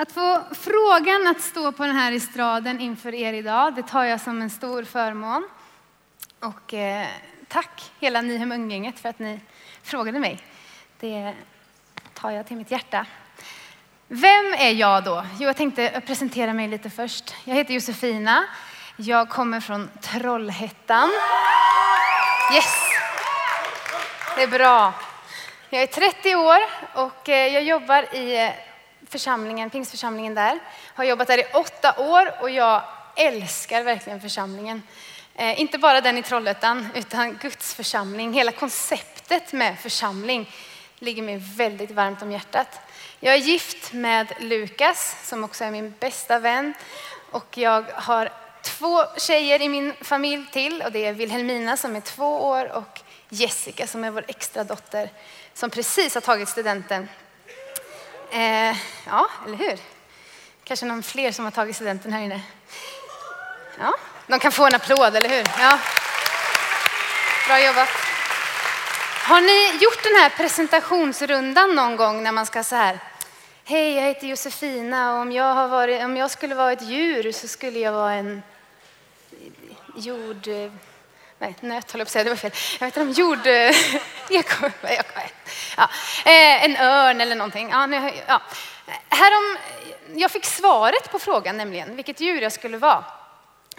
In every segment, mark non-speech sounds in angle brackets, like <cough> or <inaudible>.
Att få frågan att stå på den här estraden inför er idag, det tar jag som en stor förmån. Och eh, tack hela Nyhem för att ni frågade mig. Det tar jag till mitt hjärta. Vem är jag då? Jo, jag tänkte presentera mig lite först. Jag heter Josefina. Jag kommer från Trollhättan. Yes! Det är bra. Jag är 30 år och eh, jag jobbar i eh, församlingen, pingstförsamlingen där. Har jobbat där i åtta år och jag älskar verkligen församlingen. Eh, inte bara den i Trollhättan, utan Guds församling. Hela konceptet med församling ligger mig väldigt varmt om hjärtat. Jag är gift med Lukas som också är min bästa vän och jag har två tjejer i min familj till och det är Wilhelmina som är två år och Jessica som är vår extra dotter som precis har tagit studenten. Eh, ja, eller hur? Kanske någon fler som har tagit studenten här inne. Ja, de kan få en applåd, eller hur? Ja. Bra jobbat. Har ni gjort den här presentationsrundan någon gång när man ska så här, hej jag heter Josefina och om jag, har varit, om jag skulle vara ett djur så skulle jag vara en jord... Eh, Nej, nöt höll jag på att säga, det var fel. Jag vet inte om jord... Eh, <laughs> eko, ja, eh, en örn eller någonting. Ja, ja. Härom, jag fick svaret på frågan nämligen, vilket djur jag skulle vara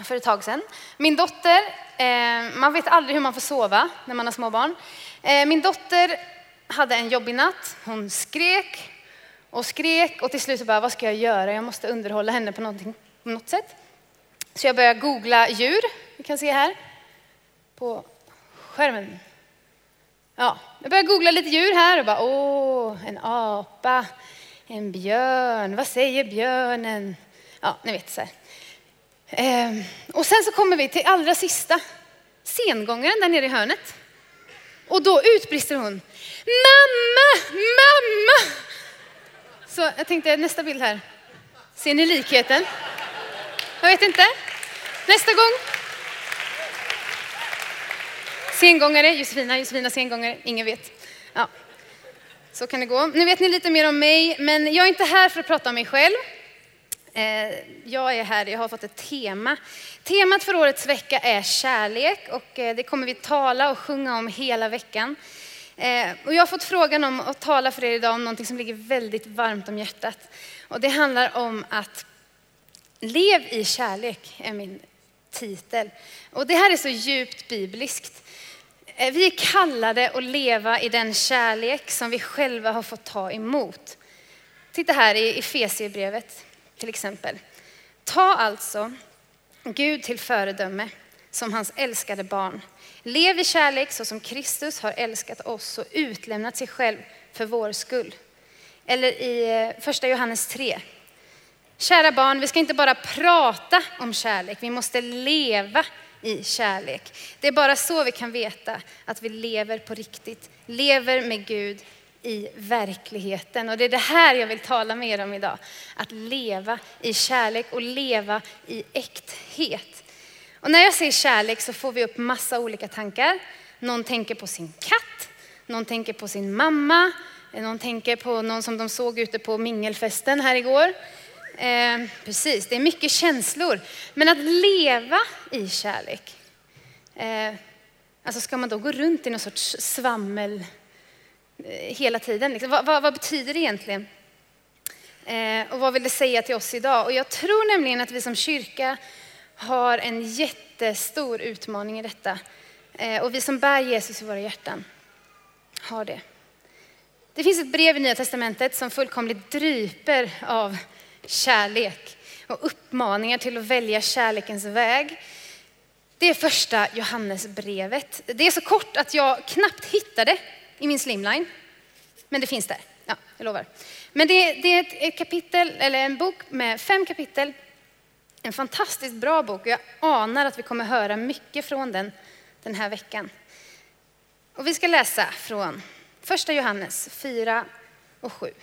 för ett tag sedan. Min dotter, eh, man vet aldrig hur man får sova när man har småbarn. Eh, min dotter hade en jobbig natt. Hon skrek och skrek och till slut så bara, vad ska jag göra? Jag måste underhålla henne på, på något sätt. Så jag började googla djur. Vi kan se här på skärmen. Ja, jag började googla lite djur här och bara, åh, en apa, en björn, vad säger björnen? Ja, ni vet så här. Ehm, och sen så kommer vi till allra sista, sengångaren där nere i hörnet. Och då utbrister hon, mamma, mamma! Så jag tänkte nästa bild här. Ser ni likheten? Jag vet inte. Nästa gång. Sengångare, Josefina, Josefina sengångare, ingen vet. Ja. Så kan det gå. Nu vet ni lite mer om mig, men jag är inte här för att prata om mig själv. Eh, jag är här, jag har fått ett tema. Temat för årets vecka är kärlek och eh, det kommer vi tala och sjunga om hela veckan. Eh, och jag har fått frågan om att tala för er idag om någonting som ligger väldigt varmt om hjärtat. Och det handlar om att lev i kärlek är min titel. Och det här är så djupt bibliskt. Eh, vi är kallade att leva i den kärlek som vi själva har fått ta emot. Titta här i Efesierbrevet till exempel. Ta alltså Gud till föredöme som hans älskade barn. Lev i kärlek så som Kristus har älskat oss och utlämnat sig själv för vår skull. Eller i eh, första Johannes 3. Kära barn, vi ska inte bara prata om kärlek, vi måste leva i kärlek. Det är bara så vi kan veta att vi lever på riktigt, lever med Gud i verkligheten. Och det är det här jag vill tala med er om idag. Att leva i kärlek och leva i äkthet. Och när jag säger kärlek så får vi upp massa olika tankar. Någon tänker på sin katt, någon tänker på sin mamma, någon tänker på någon som de såg ute på mingelfesten här igår. Eh, precis, det är mycket känslor. Men att leva i kärlek, eh, alltså ska man då gå runt i någon sorts svammel Eh, hela tiden. Liksom, vad, vad, vad, betyder det egentligen? Eh, och vad vill det säga till oss idag? Och jag tror nämligen att vi som kyrka har en jättestor utmaning i detta. Eh, och vi som bär Jesus i våra hjärtan har det. Det finns ett brev i Nya Testamentet som fullkomligt dryper av kärlek och uppmaningar till att välja kärlekens väg. Det är första Johannesbrevet. Det är så kort att jag knappt hittade i min slimline. Men det finns där, ja, jag lovar. Men det, det är ett, ett, kapitel, eller en bok med fem kapitel. En fantastiskt bra bok och jag anar att vi kommer höra mycket från den den här veckan. Och vi ska läsa från första Johannes 4 och 7.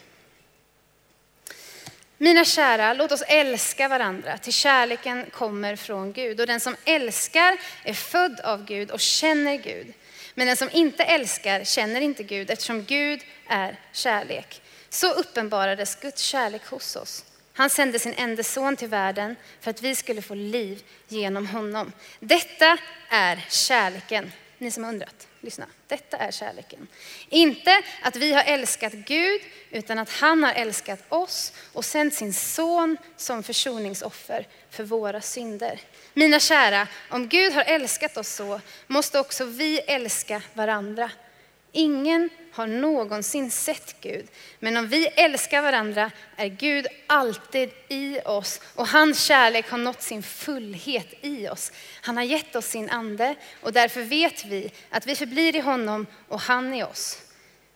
Mina kära, låt oss älska varandra, till kärleken kommer från Gud. Och den som älskar är född av Gud och känner Gud. Men den som inte älskar känner inte Gud eftersom Gud är kärlek. Så uppenbarades Guds kärlek hos oss. Han sände sin enda son till världen för att vi skulle få liv genom honom. Detta är kärleken. Ni som har undrat, lyssna. Detta är kärleken. Inte att vi har älskat Gud, utan att han har älskat oss och sänt sin son som försoningsoffer för våra synder. Mina kära, om Gud har älskat oss så måste också vi älska varandra. Ingen har någonsin sett Gud. Men om vi älskar varandra är Gud alltid i oss och hans kärlek har nått sin fullhet i oss. Han har gett oss sin ande och därför vet vi att vi förblir i honom och han i oss.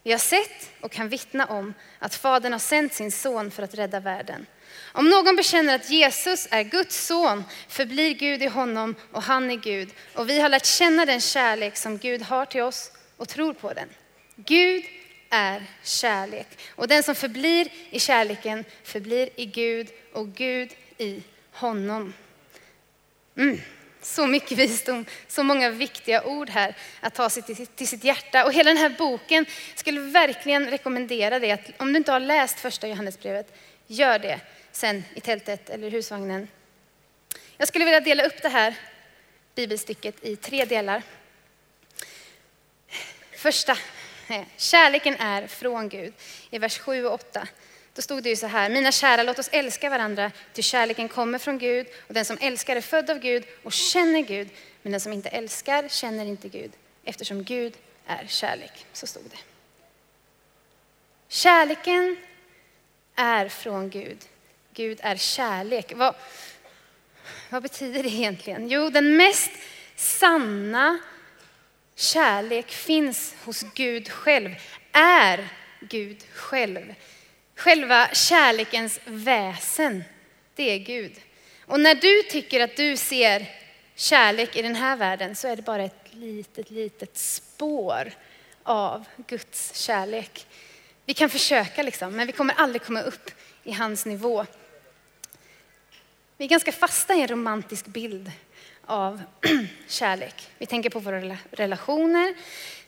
Vi har sett och kan vittna om att Fadern har sänt sin son för att rädda världen. Om någon bekänner att Jesus är Guds son förblir Gud i honom och han i Gud. Och vi har lärt känna den kärlek som Gud har till oss och tror på den. Gud är kärlek och den som förblir i kärleken förblir i Gud och Gud i honom. Mm. Så mycket visdom, så många viktiga ord här att ta sig till, till sitt hjärta. Och hela den här boken skulle verkligen rekommendera dig att om du inte har läst första Johannesbrevet, gör det sen i tältet eller husvagnen. Jag skulle vilja dela upp det här bibelstycket i tre delar. Första, Eh, kärleken är från Gud. I vers 7 och 8. Då stod det ju så här, mina kära låt oss älska varandra, ty kärleken kommer från Gud och den som älskar är född av Gud och känner Gud, men den som inte älskar känner inte Gud, eftersom Gud är kärlek. Så stod det. Kärleken är från Gud. Gud är kärlek. Vad, vad betyder det egentligen? Jo, den mest sanna kärlek finns hos Gud själv, är Gud själv. Själva kärlekens väsen, det är Gud. Och när du tycker att du ser kärlek i den här världen så är det bara ett litet, litet spår av Guds kärlek. Vi kan försöka liksom, men vi kommer aldrig komma upp i hans nivå. Vi är ganska fasta i en romantisk bild av <clears throat> kärlek. Vi tänker på våra relationer,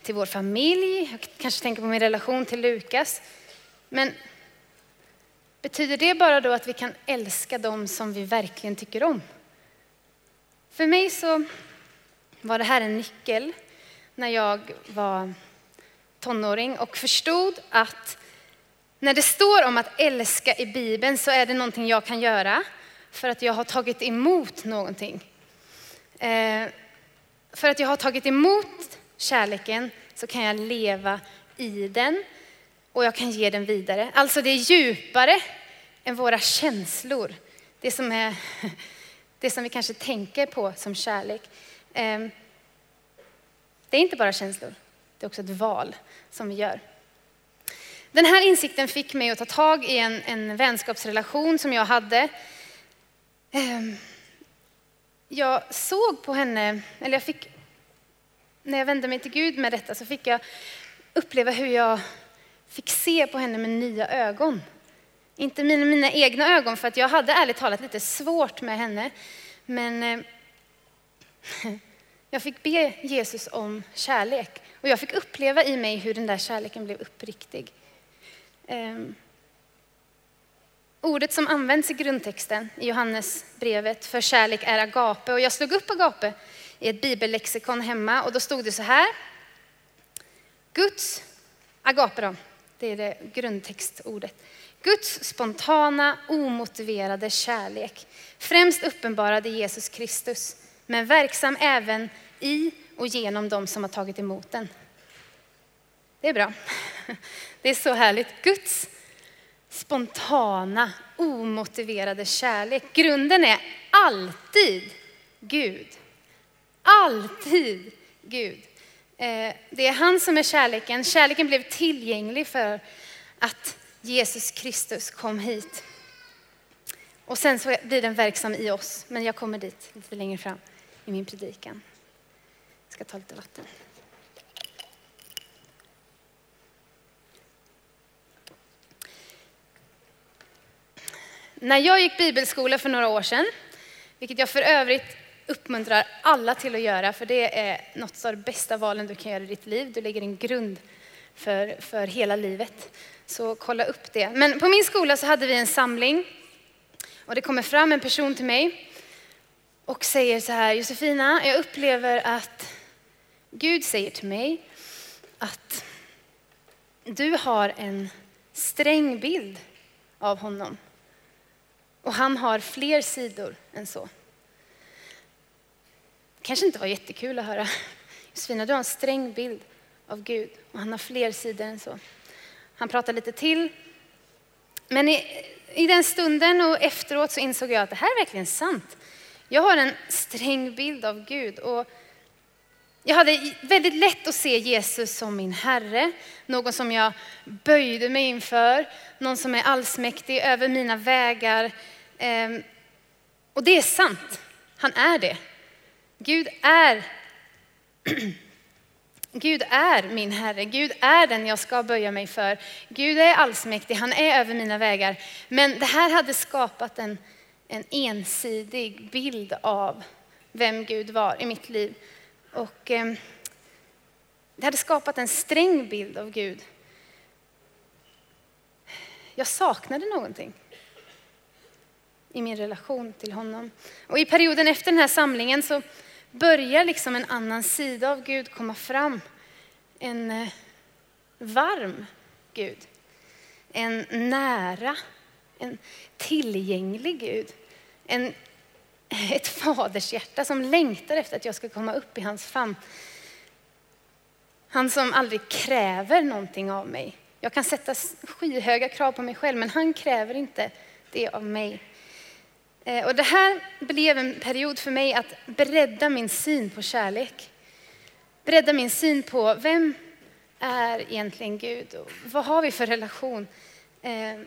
till vår familj, jag kanske tänker på min relation till Lukas. Men betyder det bara då att vi kan älska dem som vi verkligen tycker om? För mig så var det här en nyckel när jag var tonåring och förstod att när det står om att älska i Bibeln så är det någonting jag kan göra för att jag har tagit emot någonting. Eh, för att jag har tagit emot kärleken så kan jag leva i den och jag kan ge den vidare. Alltså det är djupare än våra känslor. Det som, är, <laughs> det som vi kanske tänker på som kärlek. Eh, det är inte bara känslor, det är också ett val som vi gör. Den här insikten fick mig att ta tag i en, en vänskapsrelation som jag hade. Eh, jag såg på henne, eller jag fick, när jag vände mig till Gud med detta så fick jag uppleva hur jag fick se på henne med nya ögon. Inte mina, mina egna ögon, för att jag hade ärligt talat lite svårt med henne. Men eh, <laughs> jag fick be Jesus om kärlek och jag fick uppleva i mig hur den där kärleken blev uppriktig. Eh, ordet som används i grundtexten i Johannes brevet för kärlek är agape. Och jag slog upp agape i ett bibellexikon hemma och då stod det så här. Guds, agape då, det är det grundtextordet. Guds spontana, omotiverade kärlek, främst uppenbarade Jesus Kristus, men verksam även i och genom dem som har tagit emot den. Det är bra. <laughs> Det är så härligt. Guds spontana, omotiverade kärlek. Grunden är alltid Gud. Alltid Gud. Eh, det är han som är kärleken. Kärleken blev tillgänglig för att Jesus Kristus kom hit. Och sen så blir den verksam i oss, men jag kommer dit lite längre fram i min predikan. Jag ska ta lite vatten. När jag gick bibelskola för några år sedan, vilket jag för övrigt uppmuntrar alla till att göra, för det är något av de bästa valen du kan göra i ditt liv. Du lägger en grund för, för hela livet. Så kolla upp det. Men på min skola så hade vi en samling Och det kommer fram en person till mig och säger så här, Josefina, jag upplever att Gud säger till mig att du har en sträng bild av honom. Och han har fler sidor än så. kanske inte var jättekul att höra. Josefina, du har en sträng bild av Gud och han har fler sidor än så. Han pratar lite till. Men i, i den stunden och efteråt så insåg jag att det här är verkligen sant. Jag har en sträng bild av Gud och jag hade väldigt lätt att se Jesus som min Herre, någon som jag böjde mig inför, någon som är allsmäktig över mina vägar. Ehm, och det är sant, han är det. Gud är, <clears throat> Gud är min Herre, Gud är den jag ska böja mig för. Gud är allsmäktig, han är över mina vägar. Men det här hade skapat en, en ensidig bild av vem Gud var i mitt liv. Och eh, det hade skapat en sträng bild av Gud. Jag saknade någonting i min relation till honom. Och i perioden efter den här samlingen så börjar liksom en annan sida av Gud komma fram. En eh, varm Gud. En nära, en tillgänglig Gud. En <laughs> ett fadershjärta som längtar efter att jag ska komma upp i hans famn. Han som aldrig kräver någonting av mig. Jag kan sätta skyhöga krav på mig själv, men han kräver inte det av mig. Eh, och det här blev en period för mig att bredda min syn på kärlek. Bredda min syn på vem är egentligen Gud och vad har vi för relation? Eh,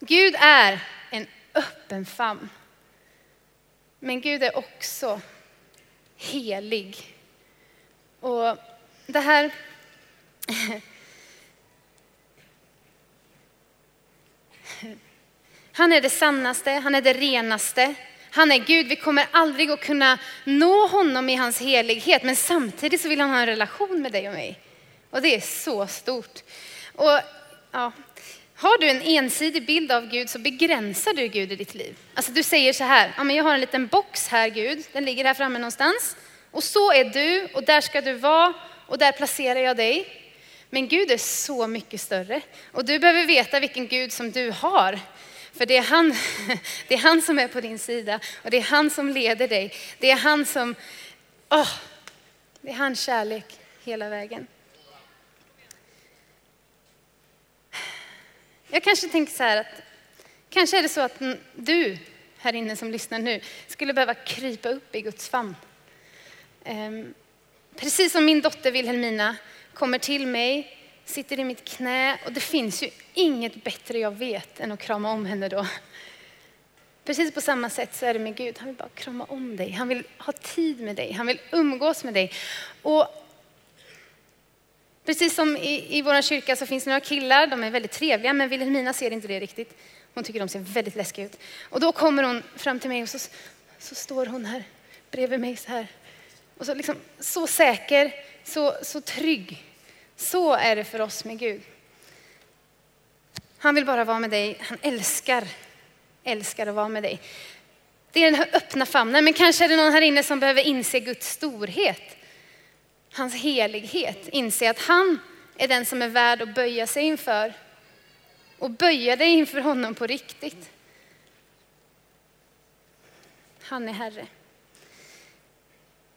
Gud är en öppen famn. Men Gud är också helig. Och det här... <laughs> Han är det sannaste, han är det renaste. Han är Gud, vi kommer aldrig att kunna nå honom i hans helighet, men samtidigt så vill han ha en relation med dig och mig. Och det är så stort. Och ja, har du en ensidig bild av Gud så begränsar du Gud i ditt liv. Alltså du säger så här, ja, men jag har en liten box här Gud, den ligger här framme någonstans. Och så är du och där ska du vara och där placerar jag dig. Men Gud är så mycket större och du behöver veta vilken Gud som du har. För det är, han, <laughs> det är han som är på din sida och det är han som leder dig. Det är han som, oh, det är hans kärlek hela vägen. Jag kanske tänker så här att kanske är det så att du här inne som lyssnar nu skulle behöva krypa upp i Guds famn. Ehm, precis som min dotter Wilhelmina kommer till mig, sitter i mitt knä och det finns ju inget bättre jag vet än att krama om henne då. Precis på samma sätt så är det med Gud. Han vill bara krama om dig. Han vill ha tid med dig. Han vill umgås med dig. Och Precis som i, i vår kyrka så finns det några killar, de är väldigt trevliga, men Wilhelmina ser inte det riktigt. Hon tycker de ser väldigt läskiga ut. Och då kommer hon fram till mig och så, så står hon här bredvid mig så här. Och så, liksom, så säker, så, så trygg. Så är det för oss med Gud. Han vill bara vara med dig. Han älskar, älskar att vara med dig. Det är den här öppna famnen. Men kanske är det någon här inne som behöver inse Guds storhet hans helighet, inse att han är den som är värd att böja sig inför. Och böja dig inför honom på riktigt. Han är Herre.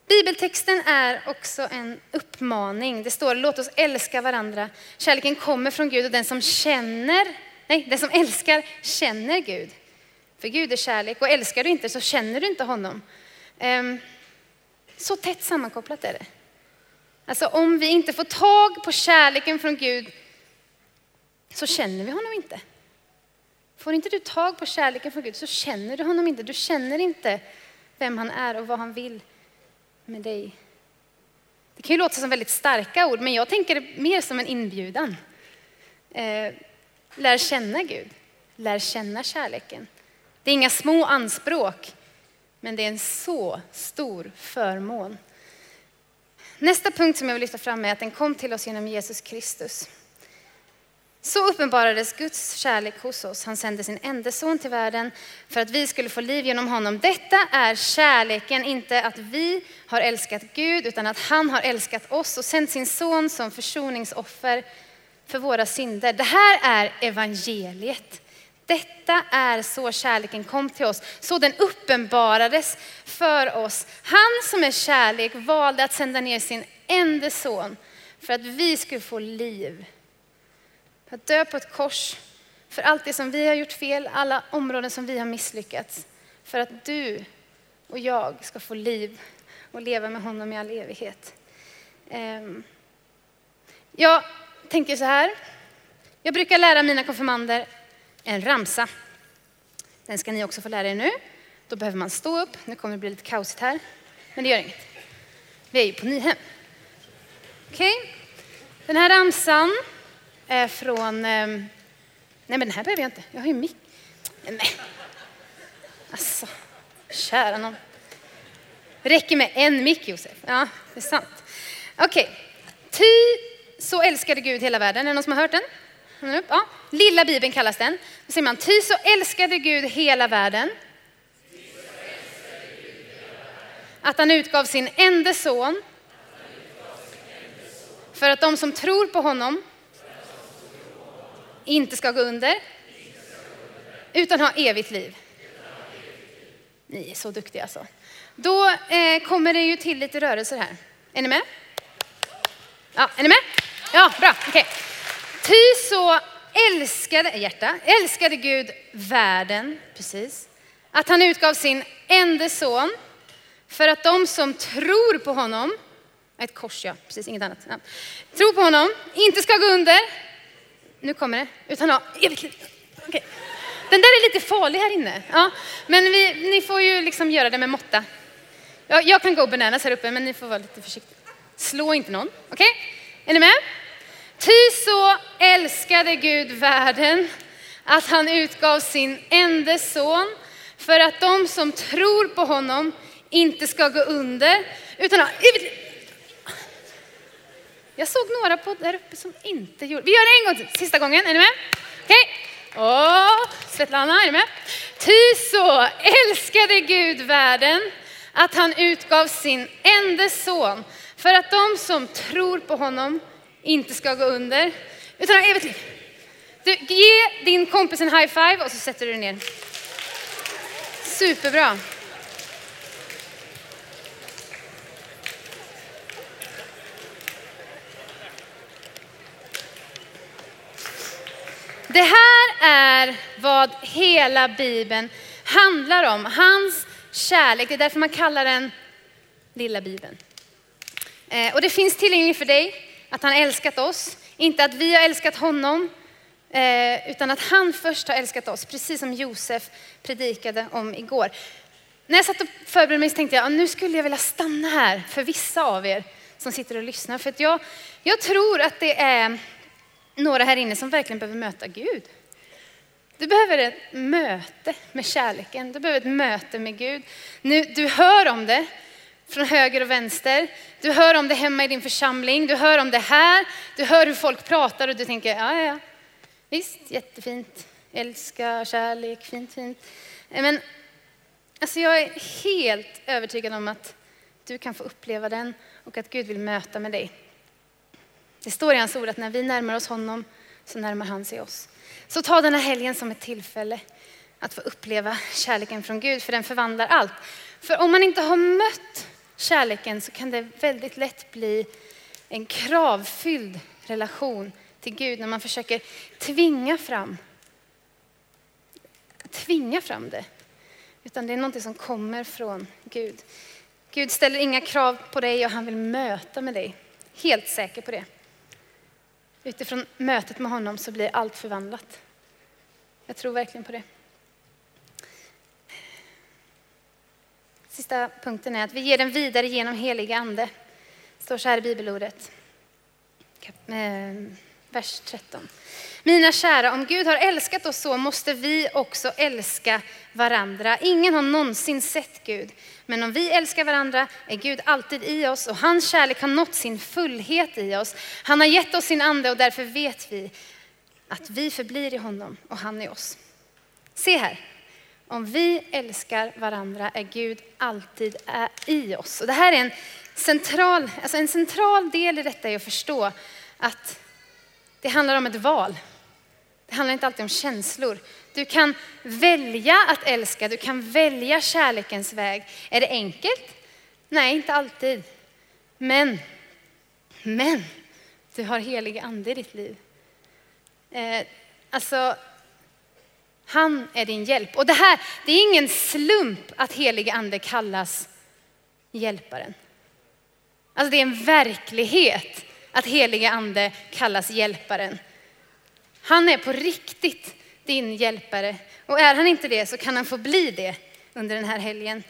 Bibeltexten är också en uppmaning. Det står låt oss älska varandra. Kärleken kommer från Gud och den som känner, nej, den som älskar känner Gud. För Gud är kärlek och älskar du inte så känner du inte honom. Ehm, så tätt sammankopplat är det. Alltså om vi inte får tag på kärleken från Gud så känner vi honom inte. Får inte du tag på kärleken från Gud så känner du honom inte. Du känner inte vem han är och vad han vill med dig. Det kan ju låta som väldigt starka ord, men jag tänker det mer som en inbjudan. Eh, lär känna Gud, lär känna kärleken. Det är inga små anspråk, men det är en så stor förmån. Nästa punkt som jag vill lyfta fram är att den kom till oss genom Jesus Kristus. Så uppenbarades Guds kärlek hos oss. Han sände sin enda son till världen för att vi skulle få liv genom honom. Detta är kärleken, inte att vi har älskat Gud, utan att han har älskat oss och sänt sin son som försoningsoffer för våra synder. Det här är evangeliet. Detta är så kärleken kom till oss, så den uppenbarades för oss. Han som är kärlek valde att sända ner sin enda son för att vi skulle få liv. Att dö på ett kors för allt det som vi har gjort fel, alla områden som vi har misslyckats. För att du och jag ska få liv och leva med honom i all evighet. Ehm, jag tänker så här. Jag brukar lära mina konfirmander en ramsa. Den ska ni också få lära er nu. Då behöver man stå upp. Nu kommer det bli lite kaosigt här, men det gör inget. Vi är ju på Nyhem. Okej? Okay? Den här ramsan är från... Ehm, nej, men den här behöver jag inte. Jag har ju mick. Nej. Alltså, kära någon. räcker med en mick, Josef. Ja, det är sant. Okej. Okay. Ty så älskade Gud hela världen. Är det någon som har hört den? Mm, ja. Lilla Bibeln kallas den. Då säger man, ty så älskade Gud hela världen. Att han utgav sin enda son. För att de som tror på honom inte ska gå under, utan ha evigt liv. Ni är så duktiga alltså. Då eh, kommer det ju till lite rörelser här. Är ni med? Ja, är ni med? Ja, bra. Okej. Okay. Ty så älskade, hjärta, älskade Gud världen, precis, att han utgav sin enda son för att de som tror på honom, ett kors ja, precis inget annat, ja, tror på honom, inte ska gå under, nu kommer det, utan ha evigt liv. Okay. Den där är lite farlig här inne. Ja, men vi, ni får ju liksom göra det med måtta. Jag, jag kan gå bananas här uppe, men ni får vara lite försiktiga. Slå inte någon. Okej? Okay? Är ni med? Ty så älskade Gud världen att han utgav sin enda son för att de som tror på honom inte ska gå under utan ha. Jag såg några på där uppe som inte gjorde Vi gör det en gång till, sista gången. Är ni med? Okej. Okay. Åh, Svetlana, är ni med? Ty så älskade Gud världen att han utgav sin enda son för att de som tror på honom inte ska gå under utan har evigt liv. Du, ge din kompis en high five och så sätter du dig ner. Superbra. Det här är vad hela Bibeln handlar om. Hans kärlek. Det är därför man kallar den lilla Bibeln. Eh, och det finns tillgängligt för dig att han älskat oss. Inte att vi har älskat honom, eh, utan att han först har älskat oss. Precis som Josef predikade om igår. När jag satt och förberedde mig så tänkte jag, nu skulle jag vilja stanna här för vissa av er som sitter och lyssnar. För att jag, jag tror att det är några här inne som verkligen behöver möta Gud. Du behöver ett möte med kärleken. Du behöver ett möte med Gud. Nu, du hör om det från höger och vänster. Du hör om det hemma i din församling. Du hör om det här. Du hör hur folk pratar och du tänker, ja, ja, ja. Visst, jättefint. Älska, kärlek, fint, fint. Eh, men alltså jag är helt övertygad om att du kan få uppleva den och att Gud vill möta med dig. Det står i hans ord att när vi närmar oss honom så närmar han sig oss. Så ta den här helgen som ett tillfälle att få uppleva kärleken från Gud, för den förvandlar allt. För om man inte har mött kärleken så kan det väldigt lätt bli en kravfylld relation till Gud när man försöker tvinga fram, tvinga fram det. Utan det är någonting som kommer från Gud. Gud ställer inga krav på dig och han vill möta med dig. Helt säker på det. Utifrån mötet med honom så blir allt förvandlat. Jag tror verkligen på det. Sista punkten är att vi ger den vidare genom helig ande. Det står så här i bibelordet. Ehm, vers 13. Mina kära, om Gud har älskat oss så måste vi också älska varandra. Ingen har någonsin sett Gud, men om vi älskar varandra är Gud alltid i oss och hans kärlek har nått sin fullhet i oss. Han har gett oss sin ande och därför vet vi att vi förblir i honom och han i oss. Se här, om vi älskar varandra är Gud alltid är i oss. Och det här är en central, alltså en central del i detta är att förstå att det handlar om ett val. Det handlar inte alltid om känslor. Du kan välja att älska, du kan välja kärlekens väg. Är det enkelt? Nej, inte alltid. Men, men, du har helig ande i ditt liv. Eh, alltså, han är din hjälp. Och det här, det är ingen slump att helig ande kallas hjälparen. Alltså det är en verklighet att helige ande kallas hjälparen. Han är på riktigt din hjälpare. Och är han inte det så kan han få bli det under den här helgen.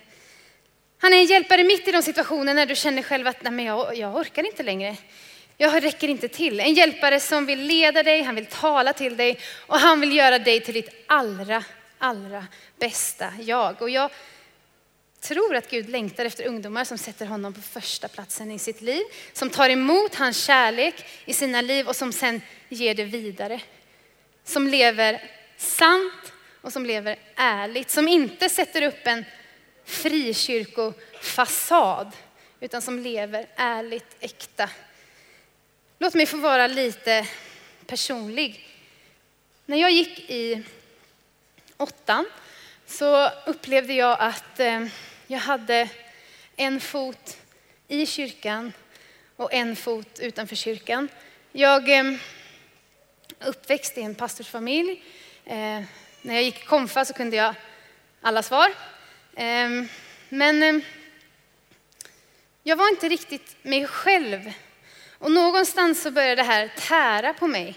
Han är en hjälpare mitt i de situationer när du känner själv att Nej, men jag, jag orkar inte längre. Jag räcker inte till. En hjälpare som vill leda dig, han vill tala till dig och han vill göra dig till ditt allra, allra bästa jag. Och jag tror att Gud längtar efter ungdomar som sätter honom på första platsen i sitt liv, som tar emot hans kärlek i sina liv och som sen ger det vidare. Som lever sant och som lever ärligt, som inte sätter upp en frikyrkofasad utan som lever ärligt, äkta. Låt mig få vara lite personlig. När jag gick i åttan så upplevde jag att eh, jag hade en fot i kyrkan och en fot utanför kyrkan. Jag är uppväxt i en pastorsfamilj. Eh, när jag gick i konfa så kunde jag alla svar. Men jag var inte riktigt mig själv. Och någonstans så började det här tära på mig.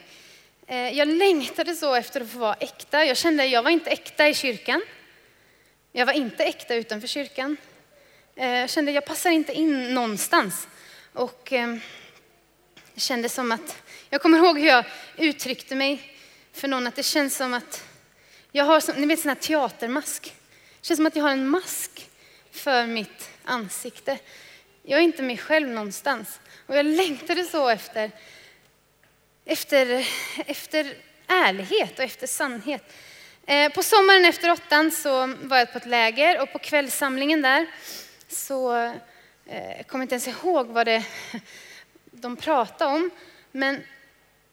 Eh, jag längtade så efter att få vara äkta. Jag kände att jag var inte äkta i kyrkan. Jag var inte äkta utanför kyrkan. Eh, jag kände att jag passar inte in någonstans. Och eh, det kändes som att, jag kommer ihåg hur jag uttryckte mig för någon, att det känns som att jag har, ni vet sån här teatermask. Det känns som att jag har en mask för mitt ansikte. Jag är inte mig själv någonstans. Och jag längtade så efter, efter, efter ärlighet och efter sannhet. Eh, på sommaren efter åttan så var jag på ett läger och på kvällssamlingen där så eh, jag kommer inte ens ihåg vad det, <laughs> de pratade om. Men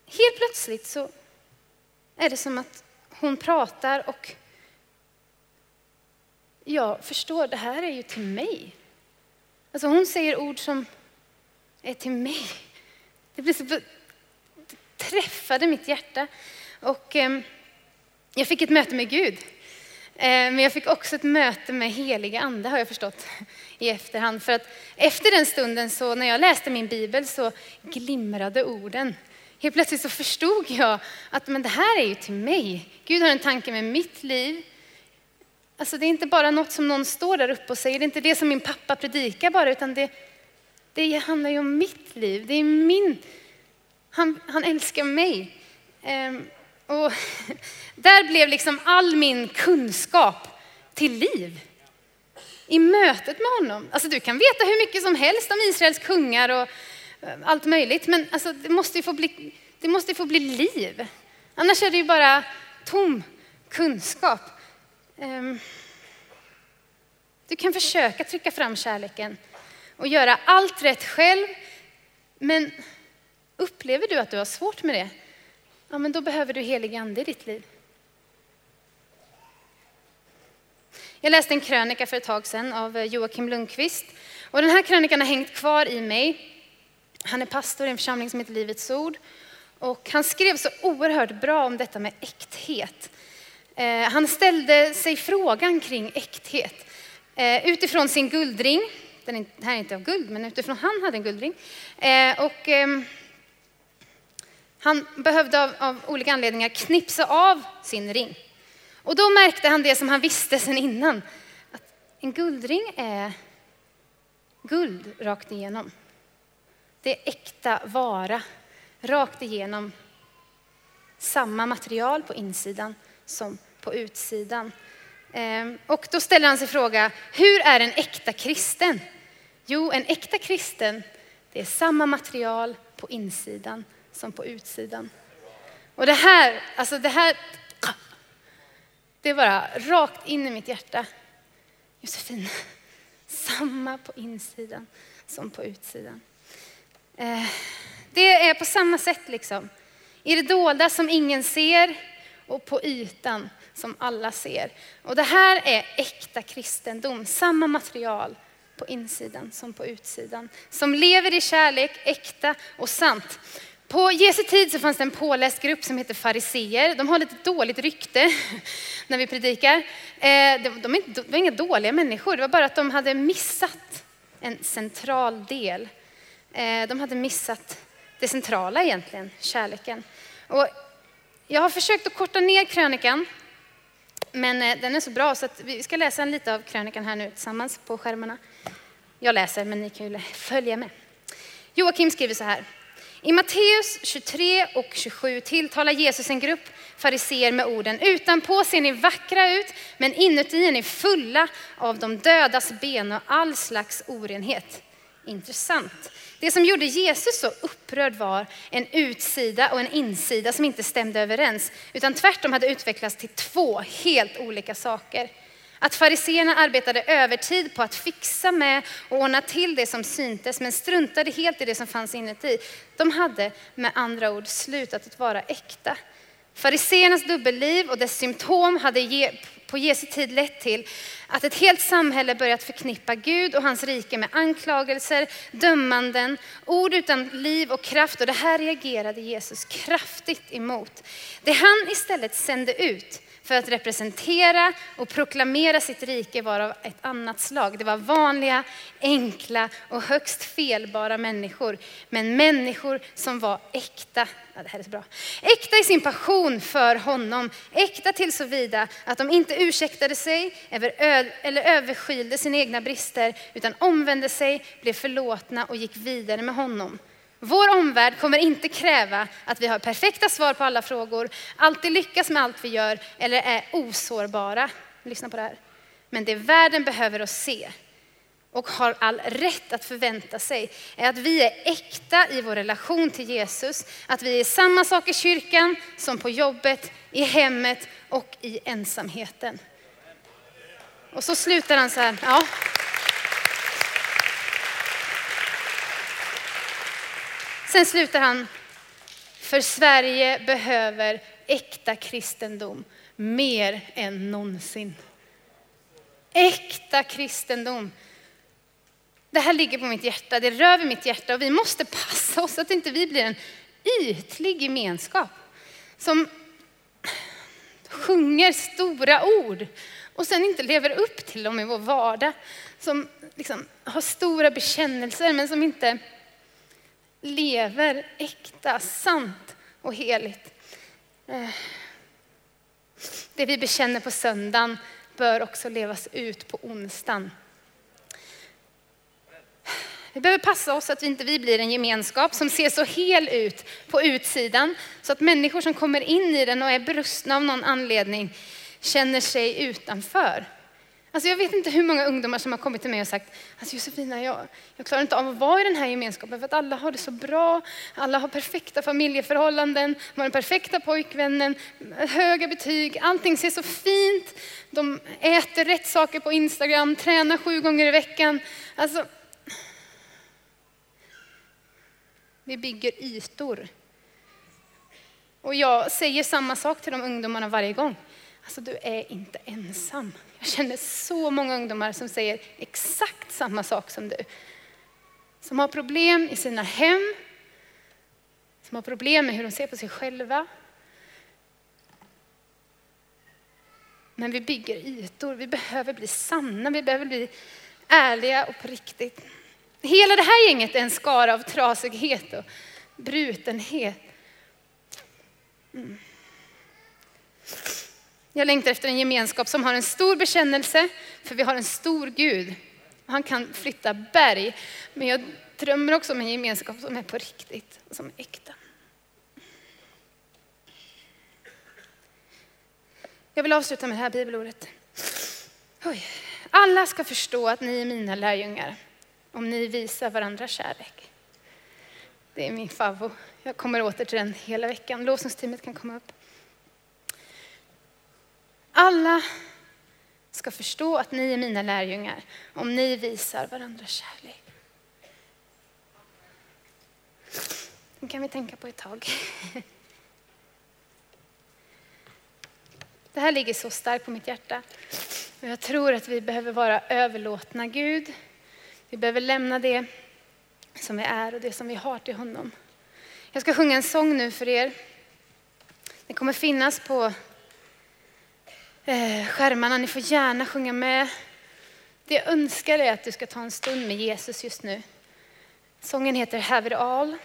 helt plötsligt så är det som att hon pratar och jag förstår, det här är ju till mig. Alltså hon säger ord som är till mig. Det, blev så, det träffade mitt hjärta. Och, eh, jag fick ett möte med Gud. Eh, men jag fick också ett möte med heliga ande har jag förstått i efterhand. För att efter den stunden så när jag läste min bibel så glimrade orden. Helt plötsligt så förstod jag att men det här är ju till mig. Gud har en tanke med mitt liv. Alltså det är inte bara något som någon står där uppe och säger, det är inte det som min pappa predikar bara, utan det, det handlar ju om mitt liv. Det är min, han, han älskar mig. Ehm, och <laughs> där blev liksom all min kunskap till liv. I mötet med honom. Alltså du kan veta hur mycket som helst om Israels kungar och eh, allt möjligt, men alltså, det, måste få bli, det måste få bli liv. Annars är det ju bara tom kunskap. Ehm, du kan försöka trycka fram kärleken och göra allt rätt själv, men upplever du att du har svårt med det, ja, men då behöver du helig ande i ditt liv. Jag läste en krönika för ett tag sedan av eh, Joakim Lundqvist. Och den här krönikan har hängt kvar i mig. Han är pastor i en församling som heter Livets Ord. Och han skrev så oerhört bra om detta med äkthet. Eh, han ställde sig frågan kring äkthet eh, utifrån sin guldring. Den här är inte av guld, men utifrån han hade en guldring. Eh, och ehm, han behövde av, av olika anledningar knipsa av sin ring. Och då märkte han det som han visste sedan innan. Att en guldring är guld rakt igenom. Det är äkta vara, rakt igenom. Samma material på insidan som på utsidan. Ehm, och då ställer han sig frågan, hur är en äkta kristen? Jo, en äkta kristen, det är samma material på insidan som på utsidan. Och det här, alltså det här, det är bara rakt in i mitt hjärta. Josefin, <laughs> samma på insidan som på utsidan. Ehm, det är på samma sätt liksom. I det dolda som ingen ser och på ytan som alla ser. Och det här är äkta kristendom, samma material på insidan som på utsidan. Som lever i kärlek, äkta och sant. På Jesu tid så fanns det en påläst grupp som heter fariseer. De har lite dåligt rykte <laughs> när vi predikar. Eh, de, var inga dåliga människor, det var bara att de hade missat en central del. Eh, de hade missat det centrala egentligen, kärleken. Och jag har försökt att korta ner krönikan, men eh, den är så bra så att vi ska läsa en lite av krönikan här nu tillsammans på skärmarna. Jag läser, men ni kan ju följa med. Joakim skriver så här. I Matteus 23 och 27 tilltalar Jesus en grupp fariseer med orden utanpå ser ni vackra ut, men inuti är ni fulla av de dödas ben och all slags orenhet. Intressant. Det som gjorde Jesus så upprörd var en utsida och en insida som inte stämde överens, utan tvärtom hade utvecklats till två helt olika saker. Att fariseerna arbetade övertid på att fixa med och ordna till det som syntes, men struntade helt i det som fanns inuti. De hade med andra ord slutat att vara äkta. Fariseernas dubbelliv och dess symptom hade på Jesu tid lett till att ett helt samhälle börjat förknippa Gud och hans rike med anklagelser, dömanden, ord utan liv och kraft. Och det här reagerade Jesus kraftigt emot. Det han istället sände ut för att representera och proklamera sitt rike var av ett annat slag. Det var vanliga, enkla och högst felbara människor. Men människor som var äkta. Ja, det här är så bra. Äkta i sin passion för honom. Äkta till så vida att de inte ursäktade sig eller överskylde sina egna brister utan omvände sig, blev förlåtna och gick vidare med honom. Vår omvärld kommer inte kräva att vi har perfekta svar på alla frågor, alltid lyckas med allt vi gör eller är osårbara. Lyssna på det här. Men det världen behöver oss se och har all rätt att förvänta sig är att vi är äkta i vår relation till Jesus, att vi är samma sak i kyrkan som på jobbet, i hemmet och i ensamheten. Och så slutar han så här. Ja. Sen slutar han, för Sverige behöver äkta kristendom mer än någonsin. Äkta kristendom. Det här ligger på mitt hjärta, det rör vid mitt hjärta och vi måste passa oss så att inte vi blir en ytlig gemenskap som sjunger stora ord och sen inte lever upp till dem i vår vardag. Som liksom har stora bekännelser men som inte lever äkta, sant och heligt. Eh, Det vi bekänner på söndagen bör också levas ut på onsdagen. Vi behöver passa oss så att vi inte blir en gemenskap som ser så hel ut på utsidan så att människor som kommer in i den och är brustna av någon anledning känner sig utanför. Alltså jag vet inte hur många ungdomar som har kommit till mig och sagt, alltså Josefina, jag, jag klarar inte av att vara i den här gemenskapen för att alla har det så bra, alla har perfekta familjeförhållanden, de har den perfekta pojkvännen, höga betyg, allting ser så fint, de äter rätt saker på Instagram, tränar sju gånger i veckan. Alltså, vi bygger ytor. Och jag säger samma sak till de ungdomarna varje gång. Alltså du är inte ensam. Jag känner så många ungdomar som säger exakt samma sak som du. Som har problem i sina hem, som har problem med hur de ser på sig själva. Men vi bygger ytor, vi behöver bli sanna, vi behöver bli ärliga och på riktigt. Hela det här gänget är en skara av trasighet och brutenhet. Mm. Jag längtar efter en gemenskap som har en stor bekännelse, för vi har en stor Gud. Han kan flytta berg. Men jag drömmer också om en gemenskap som är på riktigt och som är äkta. Jag vill avsluta med det här bibelordet. Oj. Alla ska förstå att ni är mina lärjungar om ni visar varandra kärlek. Det är min favorit. Jag kommer åter till den hela veckan. Lovsångsteamet kan komma upp. Alla ska förstå att ni är mina lärjungar om ni visar varandra kärlek. Det kan vi tänka på ett tag. Det här ligger så starkt på mitt hjärta. Och jag tror att vi behöver vara överlåtna Gud. Vi behöver lämna det som vi är och det som vi har till honom. Jag ska sjunga en sång nu för er. Det kommer finnas på eh, skärmarna. Ni får gärna sjunga med. Det jag önskar är att du ska ta en stund med Jesus just nu. Sången heter Have it all.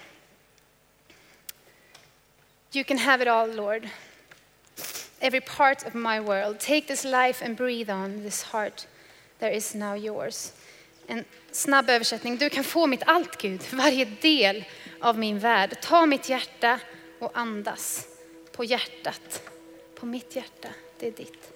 You can have it all, Lord. Every part of my world. Take this life and breathe on this heart. There is now yours. En snabb översättning. Du kan få mitt allt, Gud. Varje del av min värld. Ta mitt hjärta och andas på hjärtat. På mitt hjärta. Det är ditt.